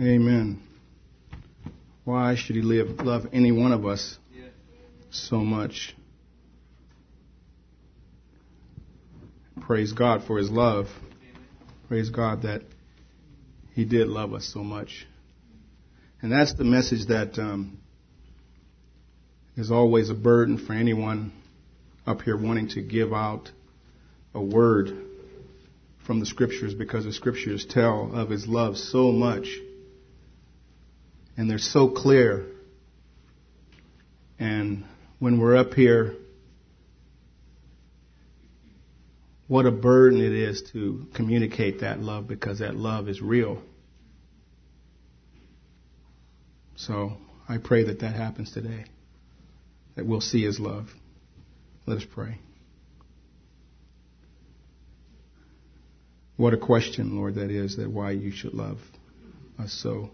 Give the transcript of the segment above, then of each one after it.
Amen. Why should he live, love any one of us so much? Praise God for his love. Praise God that he did love us so much. And that's the message that um, is always a burden for anyone up here wanting to give out a word from the scriptures because the scriptures tell of his love so much and they're so clear. And when we're up here, what a burden it is to communicate that love because that love is real. So I pray that that happens today, that we'll see His love. Let us pray. What a question, Lord, that is, that why you should love us so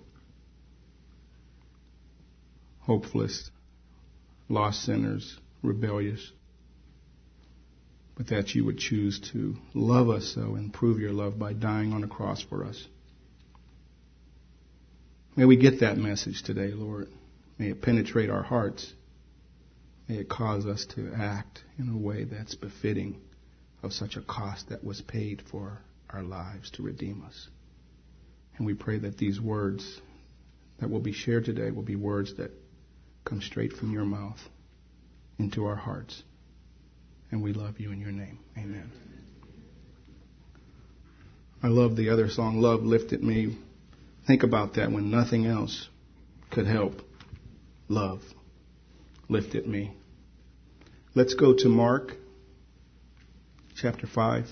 hopeless, lost sinners, rebellious, but that you would choose to love us so and prove your love by dying on a cross for us. May we get that message today, Lord. May it penetrate our hearts. May it cause us to act in a way that's befitting of such a cost that was paid for our lives to redeem us. And we pray that these words that will be shared today will be words that come straight from your mouth into our hearts. And we love you in your name. Amen. I love the other song, Love Lifted Me. Think about that when nothing else could help. Love lifted me. Let's go to Mark chapter 5.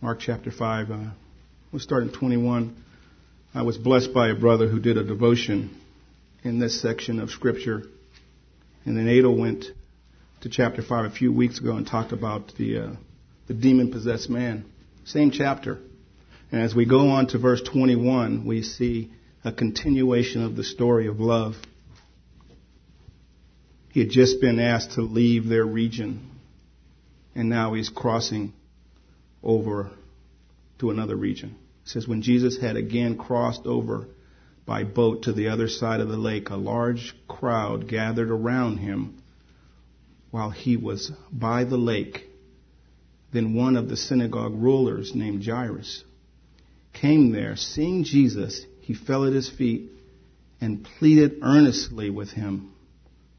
Mark chapter 5. Uh, we'll start in 21. I was blessed by a brother who did a devotion in this section of Scripture. And then Adel went to chapter 5 a few weeks ago and talked about the, uh, the demon possessed man. Same chapter. And as we go on to verse 21, we see a continuation of the story of love. He had just been asked to leave their region, and now he's crossing over to another region. It says, When Jesus had again crossed over by boat to the other side of the lake, a large crowd gathered around him while he was by the lake. Then one of the synagogue rulers named Jairus came there. Seeing Jesus, he fell at his feet and pleaded earnestly with him,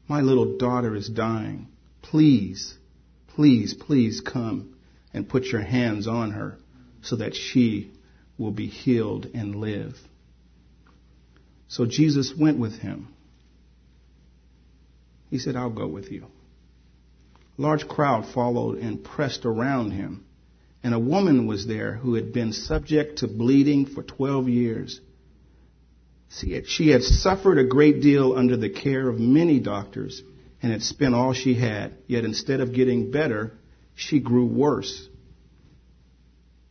My little daughter is dying. Please, please, please come and put your hands on her so that she will be healed and live. So Jesus went with him. He said, I'll go with you. A large crowd followed and pressed around him. And a woman was there who had been subject to bleeding for 12 years. She had suffered a great deal under the care of many doctors and had spent all she had. Yet instead of getting better, she grew worse.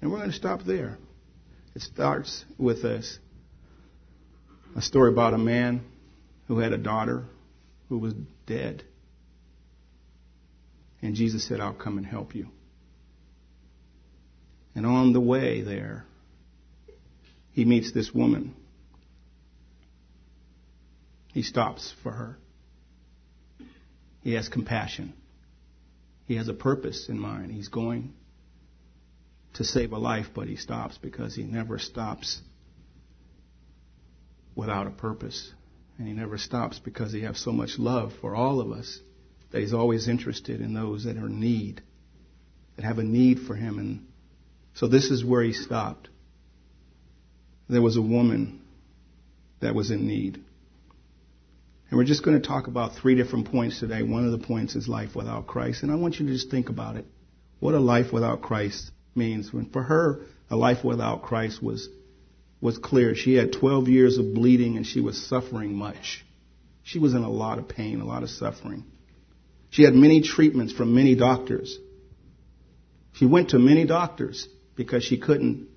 And we're going to stop there. It starts with a, a story about a man who had a daughter who was dead. And Jesus said, I'll come and help you. And on the way there, he meets this woman. He stops for her. He has compassion. He has a purpose in mind. He's going to save a life, but he stops because he never stops without a purpose. And he never stops because he has so much love for all of us that he's always interested in those that are in need, that have a need for him. And so this is where he stopped. There was a woman that was in need. And we're just going to talk about three different points today. One of the points is life without Christ. And I want you to just think about it. What a life without Christ means. When for her, a life without Christ was, was clear. She had 12 years of bleeding and she was suffering much. She was in a lot of pain, a lot of suffering. She had many treatments from many doctors. She went to many doctors because she couldn't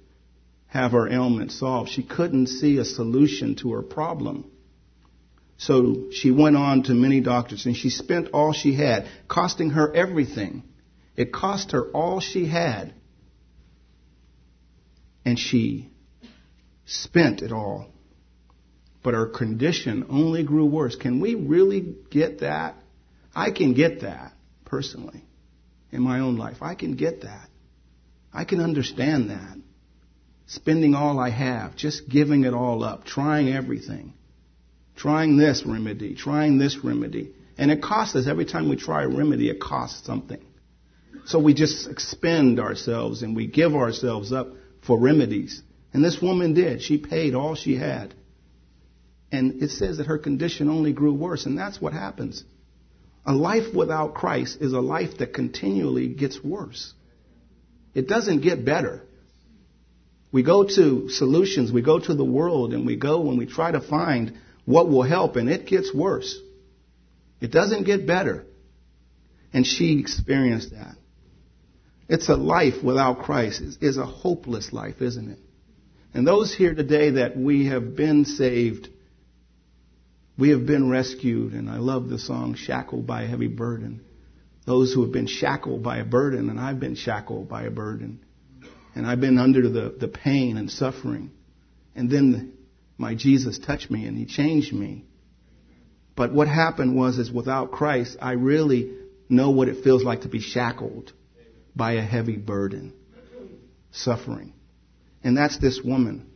have her ailment solved. She couldn't see a solution to her problem. So she went on to many doctors and she spent all she had, costing her everything. It cost her all she had. And she spent it all. But her condition only grew worse. Can we really get that? I can get that personally in my own life. I can get that. I can understand that. Spending all I have, just giving it all up, trying everything. Trying this remedy, trying this remedy. And it costs us every time we try a remedy, it costs something. So we just expend ourselves and we give ourselves up for remedies. And this woman did. She paid all she had. And it says that her condition only grew worse. And that's what happens. A life without Christ is a life that continually gets worse. It doesn't get better. We go to solutions, we go to the world, and we go and we try to find what will help, and it gets worse. It doesn't get better. And she experienced that. It's a life without Christ is, is a hopeless life, isn't it? And those here today that we have been saved, we have been rescued, and I love the song Shackled by a Heavy Burden. Those who have been shackled by a burden, and I've been shackled by a burden. And I've been under the, the pain and suffering. And then the, my Jesus touched me and he changed me. But what happened was is without Christ, I really know what it feels like to be shackled by a heavy burden, suffering. And that's this woman.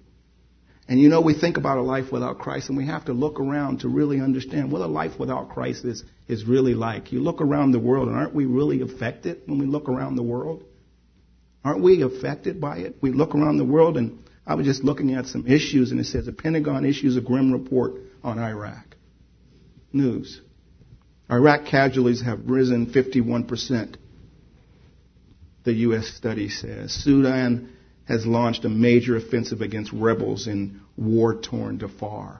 And you know, we think about a life without Christ and we have to look around to really understand what a life without Christ is, is really like. You look around the world and aren't we really affected when we look around the world? Aren't we affected by it? We look around the world and I was just looking at some issues and it says the Pentagon issues a grim report on Iraq. News. Iraq casualties have risen 51% the U.S. study says. Sudan has launched a major offensive against rebels in war-torn Darfur.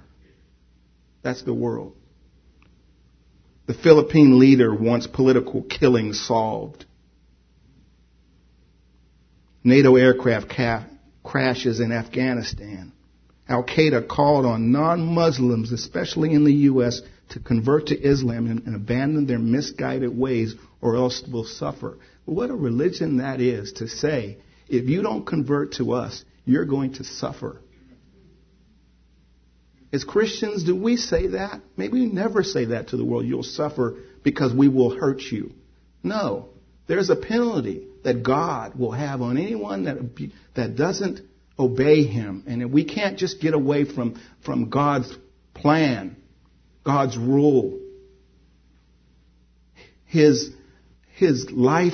That's the world. The Philippine leader wants political killings solved. NATO aircraft ca- crashes in Afghanistan. Al Qaeda called on non-Muslims, especially in the U.S., to convert to Islam and, and abandon their misguided ways or else will suffer. What a religion that is to say, if you don't convert to us, you're going to suffer. As Christians, do we say that? Maybe we never say that to the world. You'll suffer because we will hurt you. No. There's a penalty that God will have on anyone that, that doesn't obey Him. And we can't just get away from, from God's plan, God's rule, His, His life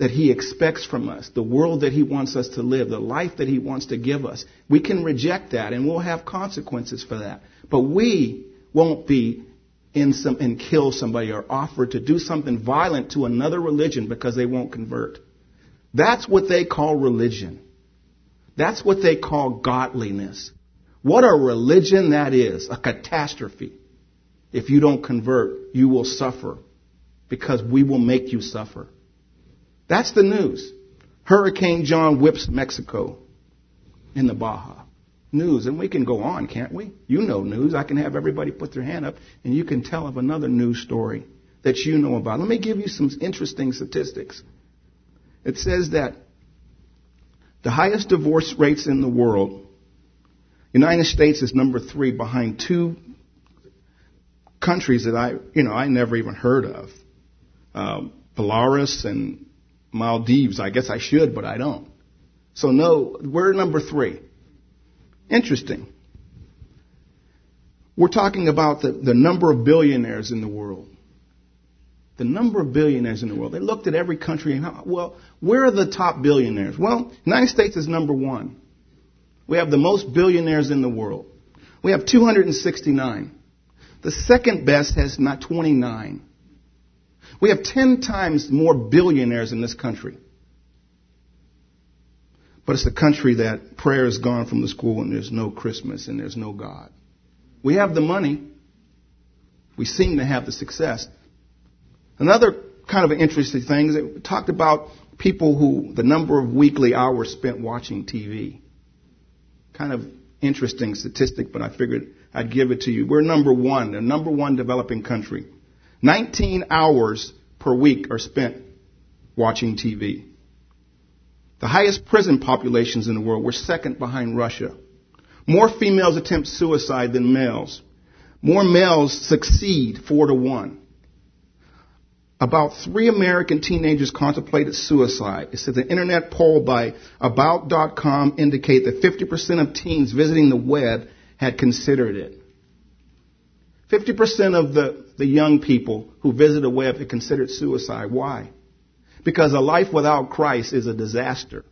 that He expects from us, the world that He wants us to live, the life that He wants to give us. We can reject that and we'll have consequences for that. But we won't be in some, and kill somebody or offer to do something violent to another religion because they won't convert. That's what they call religion. That's what they call godliness. What a religion that is. A catastrophe. If you don't convert, you will suffer because we will make you suffer. That's the news. Hurricane John whips Mexico in the Baja. News. And we can go on, can't we? You know news. I can have everybody put their hand up and you can tell of another news story that you know about. Let me give you some interesting statistics. It says that the highest divorce rates in the world, United States is number three behind two countries that I, you know, I never even heard of. Um, Belarus and Maldives. I guess I should, but I don't. So no, we're number three. Interesting. We're talking about the, the number of billionaires in the world. The number of billionaires in the world. They looked at every country and how, well, where are the top billionaires? Well, United States is number one. We have the most billionaires in the world. We have 269. The second best has not 29. We have 10 times more billionaires in this country. But it's the country that prayer is gone from the school and there's no Christmas and there's no God. We have the money. We seem to have the success. Another kind of interesting thing is it talked about people who, the number of weekly hours spent watching TV. Kind of interesting statistic, but I figured I'd give it to you. We're number one, the number one developing country. 19 hours per week are spent watching TV. The highest prison populations in the world, we're second behind Russia. More females attempt suicide than males. More males succeed four to one. About three American teenagers contemplated suicide. It says an internet poll by About.com indicate that 50% of teens visiting the web had considered it. 50% of the, the young people who visit the web had considered suicide. Why? Because a life without Christ is a disaster.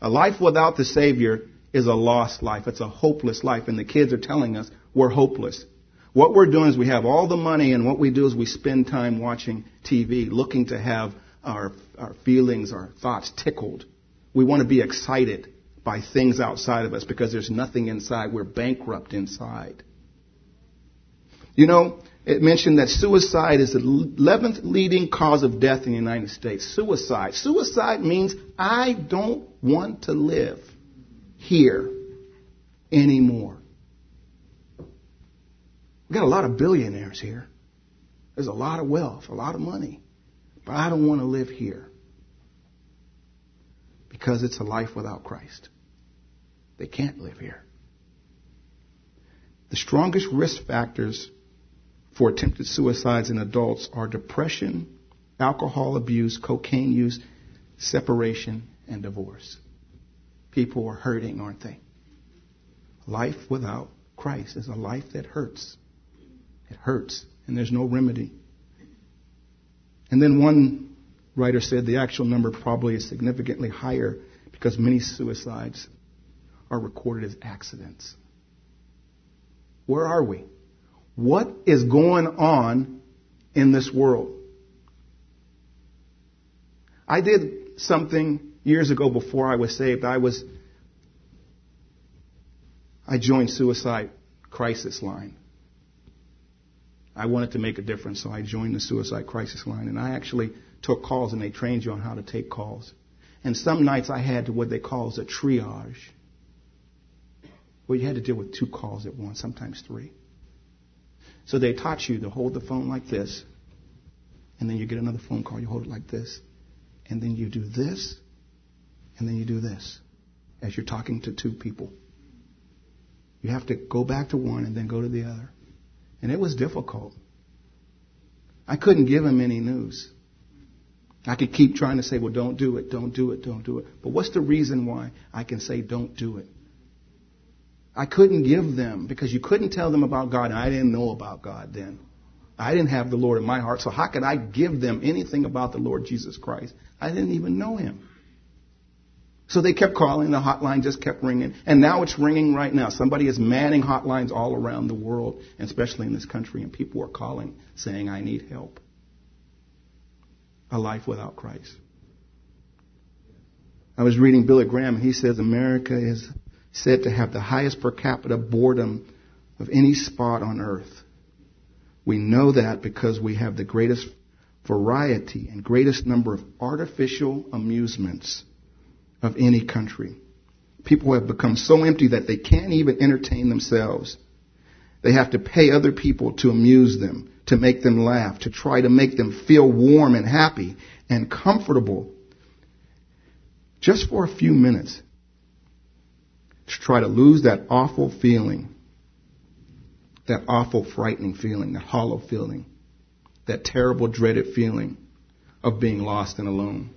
A life without the Savior is a lost life. It's a hopeless life. And the kids are telling us we're hopeless. What we're doing is we have all the money, and what we do is we spend time watching TV, looking to have our, our feelings, our thoughts tickled. We want to be excited by things outside of us because there's nothing inside. We're bankrupt inside. You know, it mentioned that suicide is the 11th leading cause of death in the United States. Suicide. Suicide means I don't want to live here anymore. We've got a lot of billionaires here. There's a lot of wealth, a lot of money. But I don't want to live here because it's a life without Christ. They can't live here. The strongest risk factors for attempted suicides in adults are depression, alcohol abuse, cocaine use, separation, and divorce. People are hurting, aren't they? Life without Christ is a life that hurts. It hurts, and there's no remedy. And then one writer said the actual number probably is significantly higher because many suicides are recorded as accidents. Where are we? What is going on in this world? I did something years ago before I was saved. I was I joined suicide crisis line. I wanted to make a difference, so I joined the suicide crisis line. And I actually took calls, and they trained you on how to take calls. And some nights I had what they call a triage. Well, you had to deal with two calls at once, sometimes three. So they taught you to hold the phone like this, and then you get another phone call, you hold it like this, and then you do this, and then you do this as you're talking to two people. You have to go back to one and then go to the other. And it was difficult. I couldn't give him any news. I could keep trying to say, well, don't do it, don't do it, don't do it. But what's the reason why I can say, don't do it? I couldn't give them because you couldn't tell them about God, and I didn't know about God then. I didn't have the Lord in my heart, so how could I give them anything about the Lord Jesus Christ? I didn't even know him. So they kept calling, the hotline just kept ringing, and now it's ringing right now. Somebody is manning hotlines all around the world, especially in this country, and people are calling saying, I need help. A life without Christ. I was reading Billy Graham, and he says America is said to have the highest per capita boredom of any spot on earth. We know that because we have the greatest variety and greatest number of artificial amusements of any country. People have become so empty that they can't even entertain themselves. They have to pay other people to amuse them, to make them laugh, to try to make them feel warm and happy and comfortable just for a few minutes. To try to lose that awful feeling, that awful frightening feeling, that hollow feeling, that terrible dreaded feeling of being lost and alone.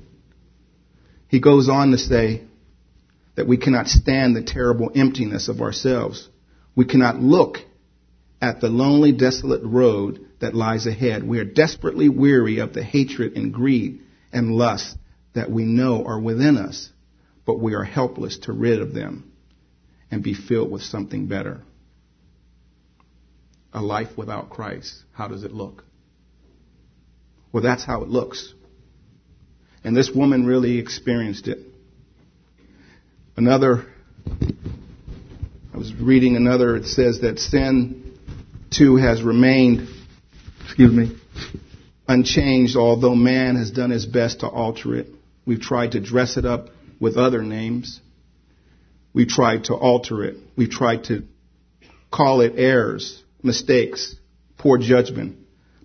He goes on to say that we cannot stand the terrible emptiness of ourselves. We cannot look at the lonely, desolate road that lies ahead. We are desperately weary of the hatred and greed and lust that we know are within us, but we are helpless to rid of them and be filled with something better. A life without Christ, how does it look? Well, that's how it looks. And this woman really experienced it. Another, I was reading another, it says that sin too has remained, excuse me, unchanged, although man has done his best to alter it. We've tried to dress it up with other names. We've tried to alter it. We've tried to call it errors, mistakes, poor judgment.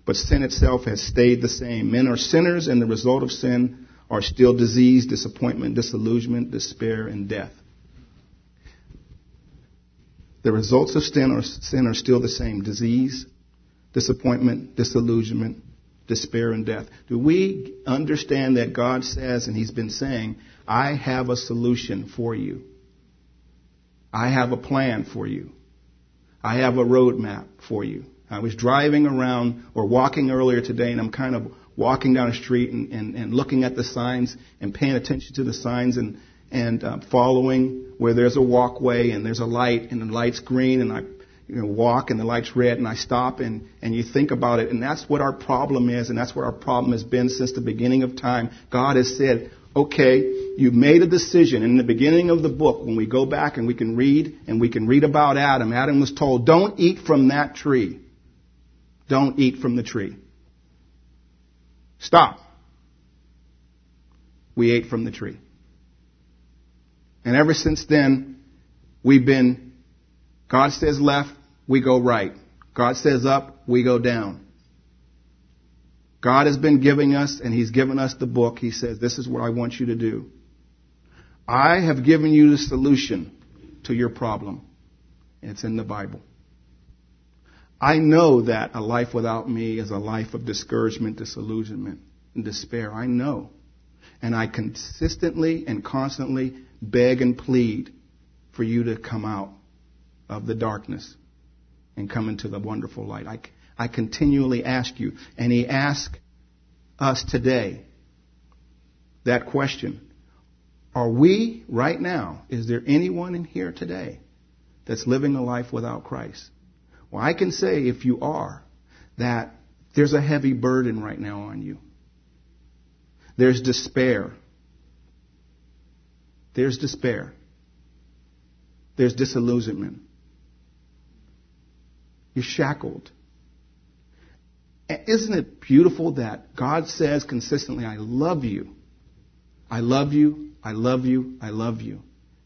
But sin itself has stayed the same. Men are sinners, and the result of sin are still disease, disappointment, disillusionment, despair, and death. The results of sin are, sin are still the same disease, disappointment, disillusionment, despair, and death. Do we understand that God says, and He's been saying, I have a solution for you? I have a plan for you. I have a roadmap for you. I was driving around or walking earlier today, and I'm kind of walking down a street and, and, and looking at the signs and paying attention to the signs and, and uh, following where there's a walkway and there's a light and the light's green and I you know, walk and the light's red and I stop and, and you think about it and that's what our problem is and that's what our problem has been since the beginning of time. God has said, okay, you've made a decision. In the beginning of the book, when we go back and we can read and we can read about Adam, Adam was told, don't eat from that tree. Don't eat from the tree. Stop. We ate from the tree. And ever since then, we've been, God says left, we go right. God says up, we go down. God has been giving us, and He's given us the book. He says, This is what I want you to do. I have given you the solution to your problem. It's in the Bible. I know that a life without me is a life of discouragement, disillusionment, and despair. I know. And I consistently and constantly beg and plead for you to come out of the darkness and come into the wonderful light. I, I continually ask you. And he asks us today that question. Are we, right now, is there anyone in here today that's living a life without Christ? Well, I can say, if you are, that there's a heavy burden right now on you. There's despair. There's despair. There's disillusionment. You're shackled. Isn't it beautiful that God says consistently, I love you. I love you. I love you. I love you.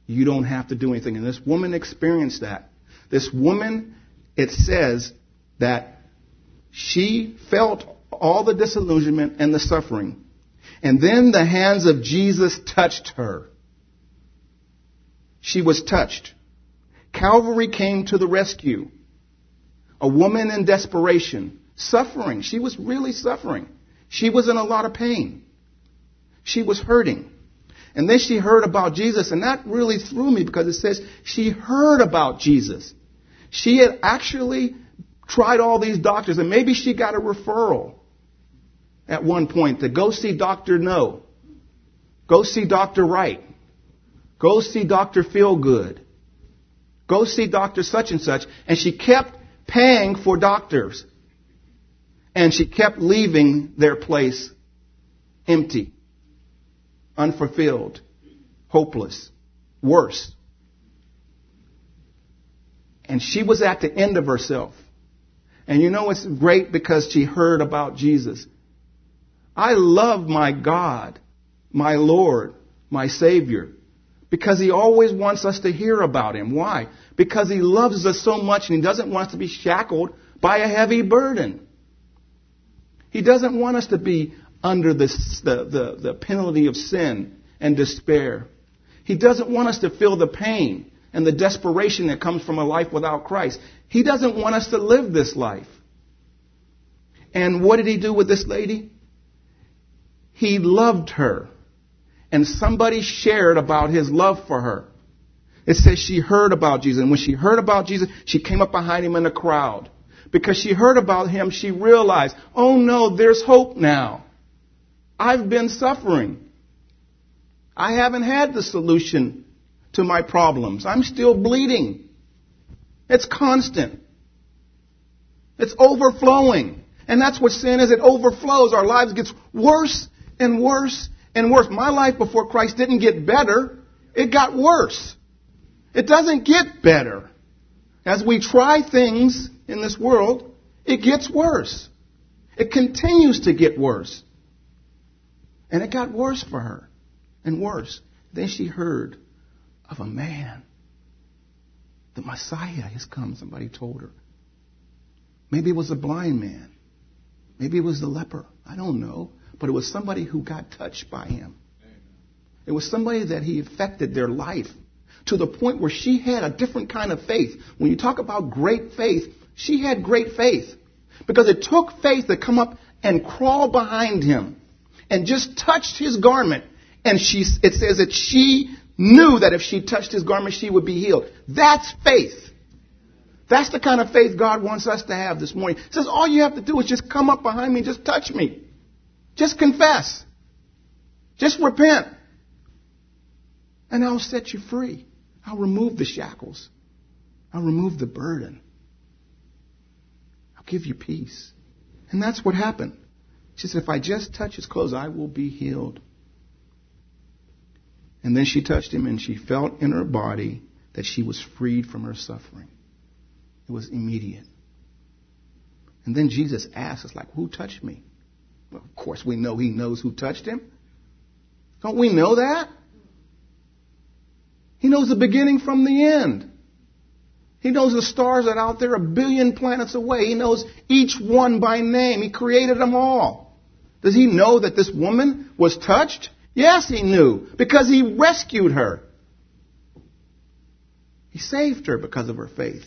You don't have to do anything. And this woman experienced that. This woman it says that she felt all the disillusionment and the suffering. And then the hands of Jesus touched her. She was touched. Calvary came to the rescue. A woman in desperation, suffering. She was really suffering. She was in a lot of pain. She was hurting. And then she heard about Jesus, and that really threw me because it says she heard about Jesus. She had actually tried all these doctors, and maybe she got a referral at one point to go see Dr. No. Go see Dr. Right. Go see Dr. Feelgood. Go see Dr. Such and such. And she kept paying for doctors. And she kept leaving their place empty, unfulfilled, hopeless, worse. And she was at the end of herself. And you know it's great because she heard about Jesus. I love my God, my Lord, my Savior, because He always wants us to hear about Him. Why? Because He loves us so much and He doesn't want us to be shackled by a heavy burden. He doesn't want us to be under the, the, the, penalty of sin and despair. He doesn't want us to feel the pain and the desperation that comes from a life without Christ. He doesn't want us to live this life. And what did he do with this lady? He loved her and somebody shared about his love for her. It says she heard about Jesus. And when she heard about Jesus, she came up behind him in the crowd. Because she heard about him, she realized, oh no, there's hope now. I've been suffering. I haven't had the solution to my problems. I'm still bleeding. It's constant. It's overflowing. And that's what sin is. It overflows. Our lives gets worse and worse and worse. My life before Christ didn't get better. It got worse. It doesn't get better. As we try things in this world, it gets worse. It continues to get worse. And it got worse for her and worse. Then she heard of a man. The Messiah has come, somebody told her. Maybe it was a blind man. Maybe it was the leper. I don't know. But it was somebody who got touched by him. It was somebody that he affected their life to the point where she had a different kind of faith. When you talk about great faith, she had great faith. Because it took faith to come up and crawl behind him and just touched his garment. And she, it says that she knew that if she touched his garment, she would be healed. That's faith. That's the kind of faith God wants us to have this morning. He says, all you have to do is just come up behind me and just touch me. Just confess. Just repent. And I'll set you free. I'll remove the shackles. I'll remove the burden. Give you peace. And that's what happened. She said, if I just touch his clothes, I will be healed. And then she touched him and she felt in her body that she was freed from her suffering. It was immediate. And then Jesus asked us, like, who touched me? Well, of course we know he knows who touched him. Don't we know that? He knows the beginning from the end. He knows the stars that are out there a billion planets away. He knows each one by name. He created them all. Does he know that this woman was touched? Yes, he knew, because he rescued her. He saved her because of her faith.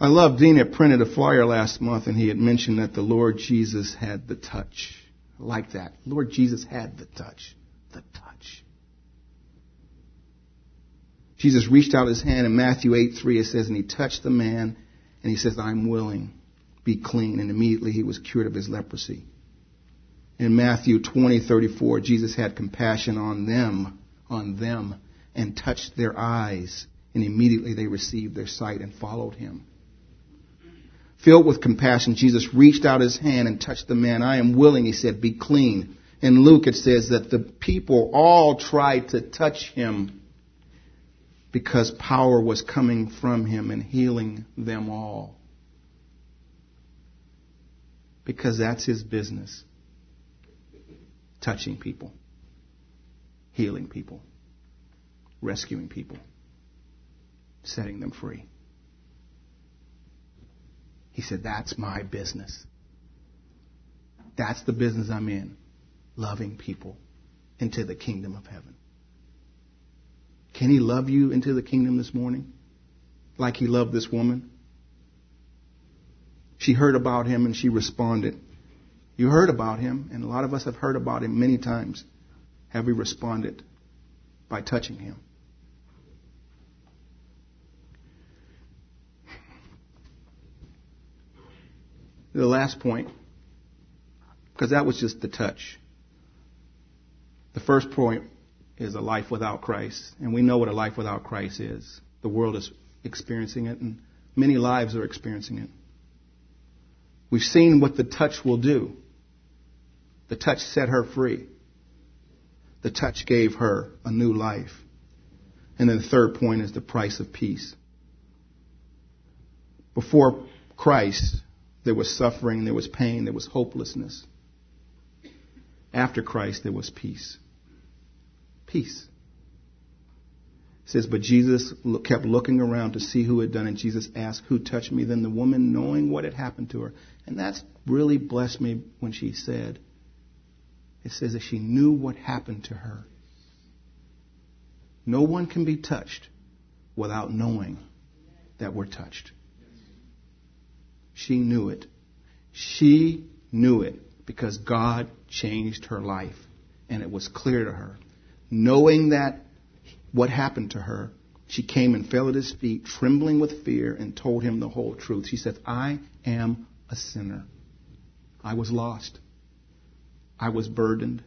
I love Dean had printed a flyer last month and he had mentioned that the Lord Jesus had the touch. I like that. Lord Jesus had the touch. The touch. Jesus reached out his hand in Matthew 8 3 it says, and he touched the man and he says, I'm willing. Be clean. And immediately he was cured of his leprosy. In Matthew 20, 34, Jesus had compassion on them, on them, and touched their eyes, and immediately they received their sight and followed him. Filled with compassion, Jesus reached out his hand and touched the man. I am willing, he said, be clean. In Luke it says that the people all tried to touch him because power was coming from him and healing them all. Because that's his business touching people, healing people, rescuing people, setting them free. He said, That's my business. That's the business I'm in. Loving people into the kingdom of heaven. Can he love you into the kingdom this morning? Like he loved this woman? She heard about him and she responded. You heard about him, and a lot of us have heard about him many times. Have we responded by touching him? The last point, because that was just the touch. The first point is a life without Christ, and we know what a life without Christ is. The world is experiencing it, and many lives are experiencing it. We've seen what the touch will do. The touch set her free. The touch gave her a new life. And then the third point is the price of peace. Before Christ, there was suffering, there was pain, there was hopelessness. After Christ, there was peace. Peace. It says, but Jesus kept looking around to see who had done it. Jesus asked, Who touched me? Then the woman, knowing what had happened to her, and that's really blessed me when she said, it says that she knew what happened to her. No one can be touched without knowing that we're touched. She knew it. She knew it because God changed her life. And it was clear to her. Knowing that what happened to her, she came and fell at his feet, trembling with fear, and told him the whole truth. She said, I am a sinner. I was lost. I was burdened.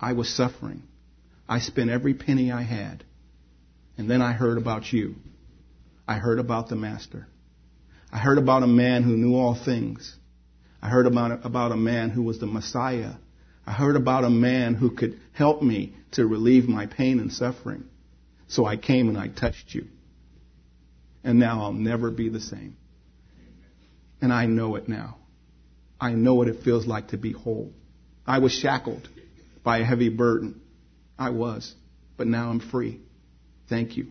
I was suffering. I spent every penny I had. And then I heard about you. I heard about the Master. I heard about a man who knew all things. I heard about, about a man who was the Messiah. I heard about a man who could help me to relieve my pain and suffering. So I came and I touched you. And now I'll never be the same. And I know it now. I know what it feels like to be whole. I was shackled by a heavy burden. I was. But now I'm free. Thank you.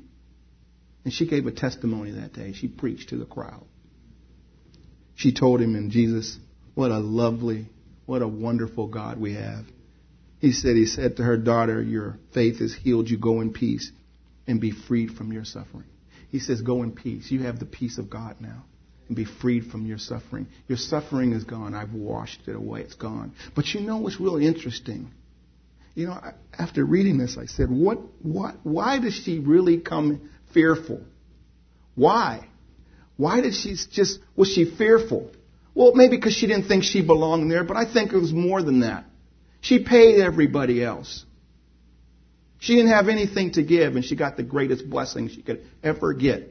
And she gave a testimony that day. She preached to the crowd. She told him in Jesus, what a lovely, what a wonderful God we have. He said, He said to her daughter, Your faith has healed you. Go in peace and be freed from your suffering. He says, Go in peace. You have the peace of God now. And be freed from your suffering. Your suffering is gone. I've washed it away. It's gone. But you know what's really interesting? You know, after reading this, I said, what, what, why does she really come fearful? Why? Why did she just, was she fearful? Well, maybe because she didn't think she belonged there, but I think it was more than that. She paid everybody else. She didn't have anything to give, and she got the greatest blessing she could ever get.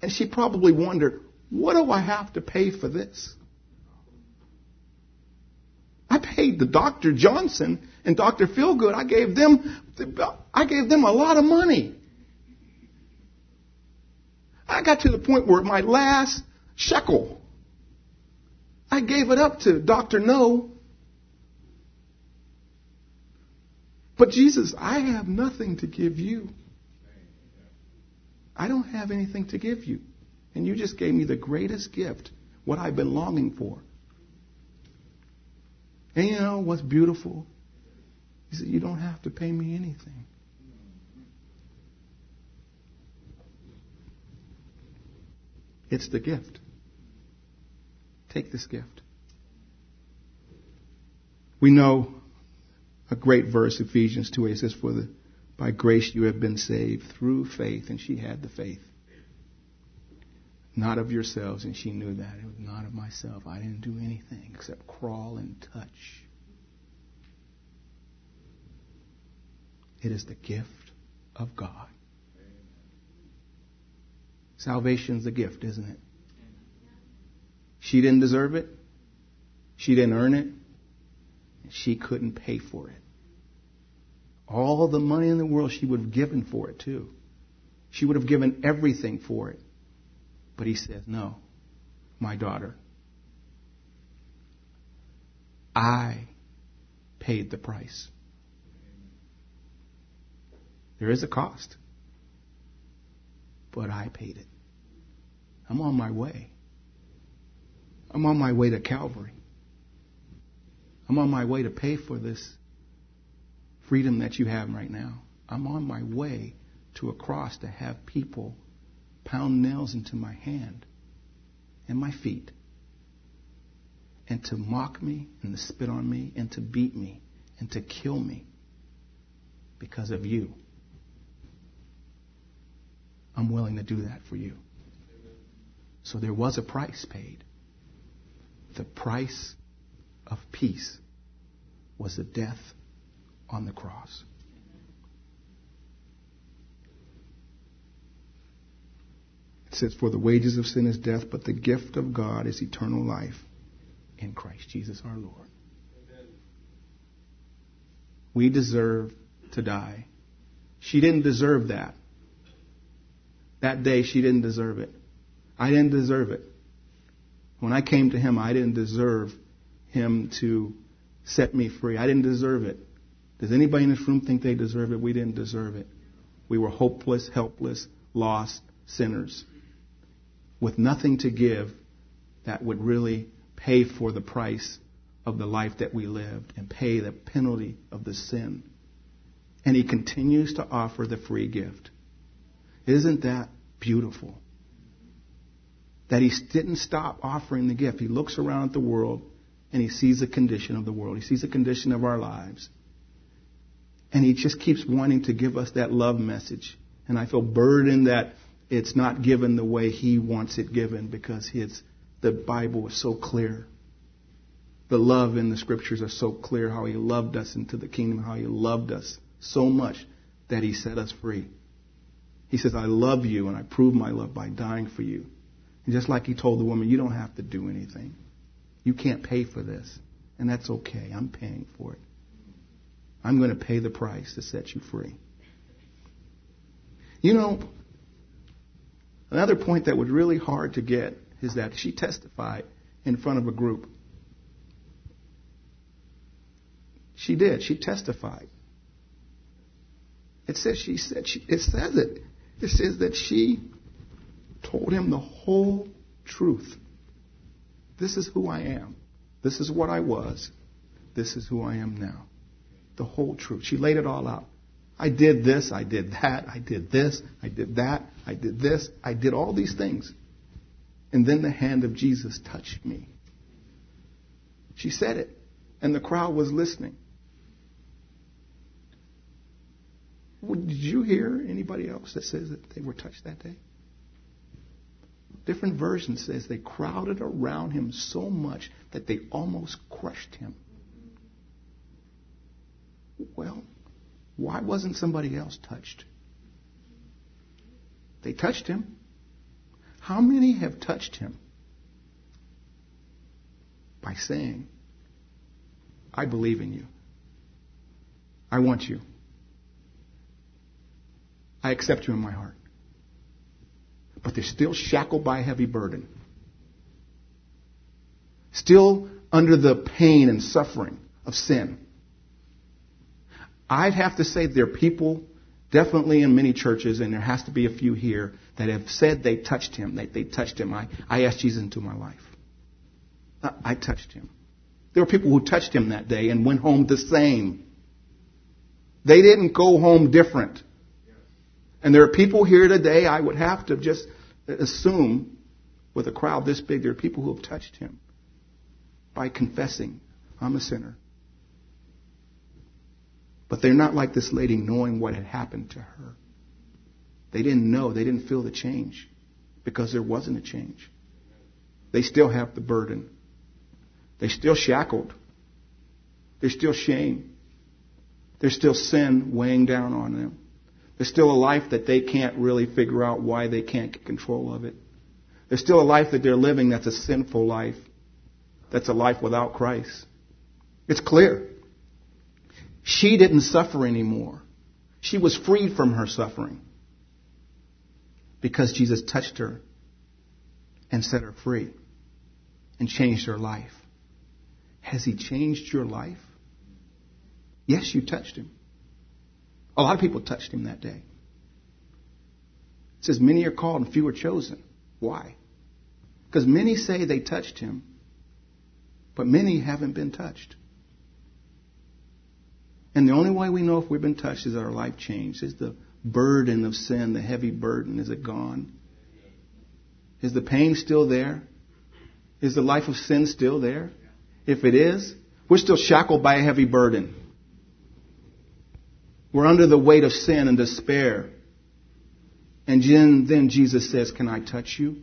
And she probably wondered, what do I have to pay for this? I paid the Dr. Johnson and Dr. Feelgood. I gave them, I gave them a lot of money. I got to the point where my last shekel, I gave it up to Dr. No. But Jesus, I have nothing to give you. I don't have anything to give you. And you just gave me the greatest gift, what I've been longing for. And you know what's beautiful? He said, You don't have to pay me anything. It's the gift. Take this gift. We know a great verse, Ephesians 2 8 says, For the, by grace you have been saved through faith. And she had the faith. Not of yourselves, and she knew that. It was not of myself. I didn't do anything except crawl and touch. It is the gift of God. Salvation's a gift, isn't it? She didn't deserve it. She didn't earn it. She couldn't pay for it. All the money in the world she would have given for it too. She would have given everything for it. But he says, No, my daughter, I paid the price. There is a cost, but I paid it. I'm on my way. I'm on my way to Calvary. I'm on my way to pay for this freedom that you have right now. I'm on my way to a cross to have people pound nails into my hand and my feet and to mock me and to spit on me and to beat me and to kill me because of you. I'm willing to do that for you. So there was a price paid. The price of peace was the death on the cross. It says, For the wages of sin is death, but the gift of God is eternal life in Christ Jesus our Lord. We deserve to die. She didn't deserve that. That day, she didn't deserve it. I didn't deserve it. When I came to him, I didn't deserve him to set me free. I didn't deserve it. Does anybody in this room think they deserve it? We didn't deserve it. We were hopeless, helpless, lost sinners with nothing to give that would really pay for the price of the life that we lived and pay the penalty of the sin. And he continues to offer the free gift. Isn't that beautiful? That he didn't stop offering the gift. He looks around at the world and He sees the condition of the world. He sees the condition of our lives. And He just keeps wanting to give us that love message. And I feel burdened that it's not given the way He wants it given because His, the Bible is so clear. The love in the scriptures are so clear how He loved us into the kingdom, how He loved us so much that He set us free. He says, I love you and I prove my love by dying for you. Just like He told the woman, you don't have to do anything. You can't pay for this. And that's okay. I'm paying for it. I'm going to pay the price to set you free. You know, another point that was really hard to get is that she testified in front of a group. She did. She testified. It says she said she, it says it. It says that she told him the whole truth. This is who I am. This is what I was. This is who I am now. The whole truth. She laid it all out. I did this, I did that, I did this, I did that, I did this, I did all these things. And then the hand of Jesus touched me. She said it, and the crowd was listening. Did you hear anybody else that says that they were touched that day? Different version says they crowded around him so much that they almost crushed him. Well, why wasn't somebody else touched? They touched him. How many have touched him? By saying, I believe in you. I want you. I accept you in my heart but they're still shackled by a heavy burden. Still under the pain and suffering of sin. I'd have to say there are people, definitely in many churches, and there has to be a few here, that have said they touched him. They, they touched him. I, I asked Jesus into my life. I, I touched him. There were people who touched him that day and went home the same. They didn't go home different. And there are people here today, I would have to just assume with a crowd this big, there are people who have touched him by confessing, I'm a sinner. But they're not like this lady knowing what had happened to her. They didn't know, they didn't feel the change because there wasn't a change. They still have the burden. They're still shackled. There's still shame. There's still sin weighing down on them. There's still a life that they can't really figure out why they can't get control of it. There's still a life that they're living that's a sinful life. That's a life without Christ. It's clear. She didn't suffer anymore. She was freed from her suffering because Jesus touched her and set her free and changed her life. Has he changed your life? Yes, you touched him. A lot of people touched him that day. It says, Many are called and few are chosen. Why? Because many say they touched him, but many haven't been touched. And the only way we know if we've been touched is that our life changed. Is the burden of sin, the heavy burden, is it gone? Is the pain still there? Is the life of sin still there? If it is, we're still shackled by a heavy burden. We're under the weight of sin and despair. And then Jesus says, Can I touch you?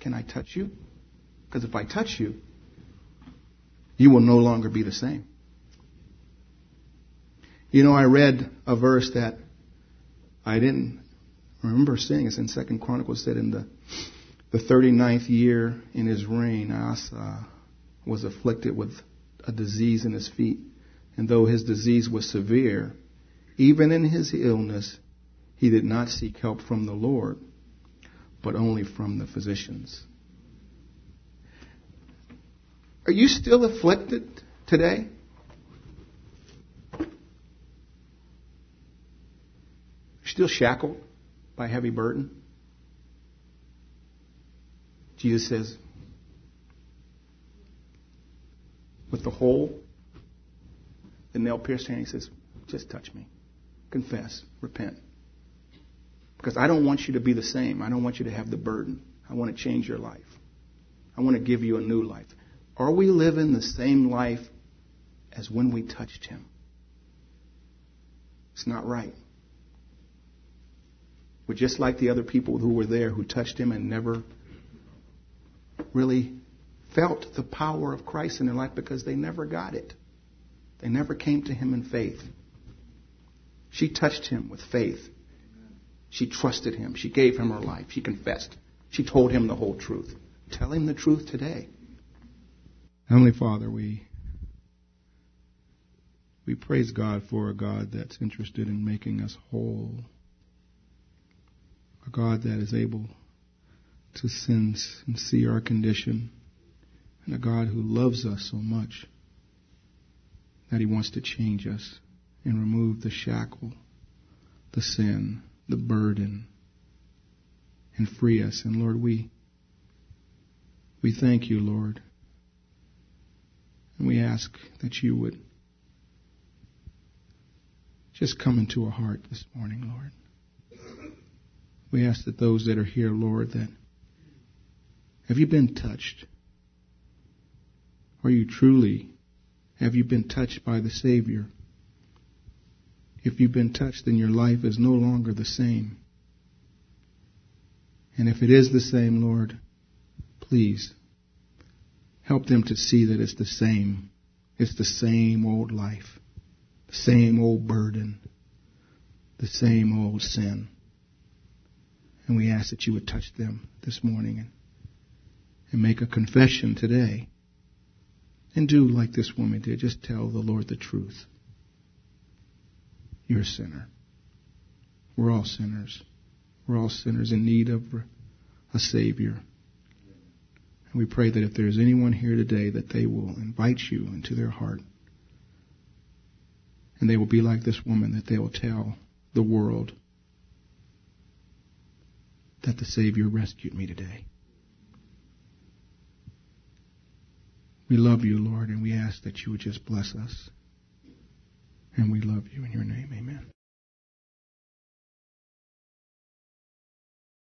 Can I touch you? Because if I touch you, you will no longer be the same. You know, I read a verse that I didn't remember seeing. It's in Second Chronicles said in the the 39th year in his reign, Asa was afflicted with a disease in his feet. And though his disease was severe, even in his illness, he did not seek help from the Lord, but only from the physicians. Are you still afflicted today? Still shackled by heavy burden? Jesus says, with the hole the nail pierced hand. He says, just touch me. Confess. Repent. Because I don't want you to be the same. I don't want you to have the burden. I want to change your life. I want to give you a new life. Are we living the same life as when we touched him? It's not right. We're just like the other people who were there who touched him and never really felt the power of Christ in their life because they never got it. They never came to him in faith. She touched him with faith. She trusted him. She gave him her life. She confessed. She told him the whole truth. Tell him the truth today. Heavenly Father, we we praise God for a God that's interested in making us whole. A God that is able to sense and see our condition. And a God who loves us so much that he wants to change us and remove the shackle, the sin, the burden, and free us. And Lord, we, we thank you, Lord. And we ask that you would just come into our heart this morning, Lord. We ask that those that are here, Lord, that have you been touched? Are you truly, have you been touched by the Savior? If you've been touched, then your life is no longer the same. And if it is the same, Lord, please help them to see that it's the same. It's the same old life, the same old burden, the same old sin. And we ask that you would touch them this morning and, and make a confession today. And do like this woman did. Just tell the Lord the truth. You're a sinner. We're all sinners. We're all sinners in need of a Savior. And we pray that if there's anyone here today, that they will invite you into their heart. And they will be like this woman, that they will tell the world that the Savior rescued me today. We love you, Lord, and we ask that you would just bless us. And we love you in your name.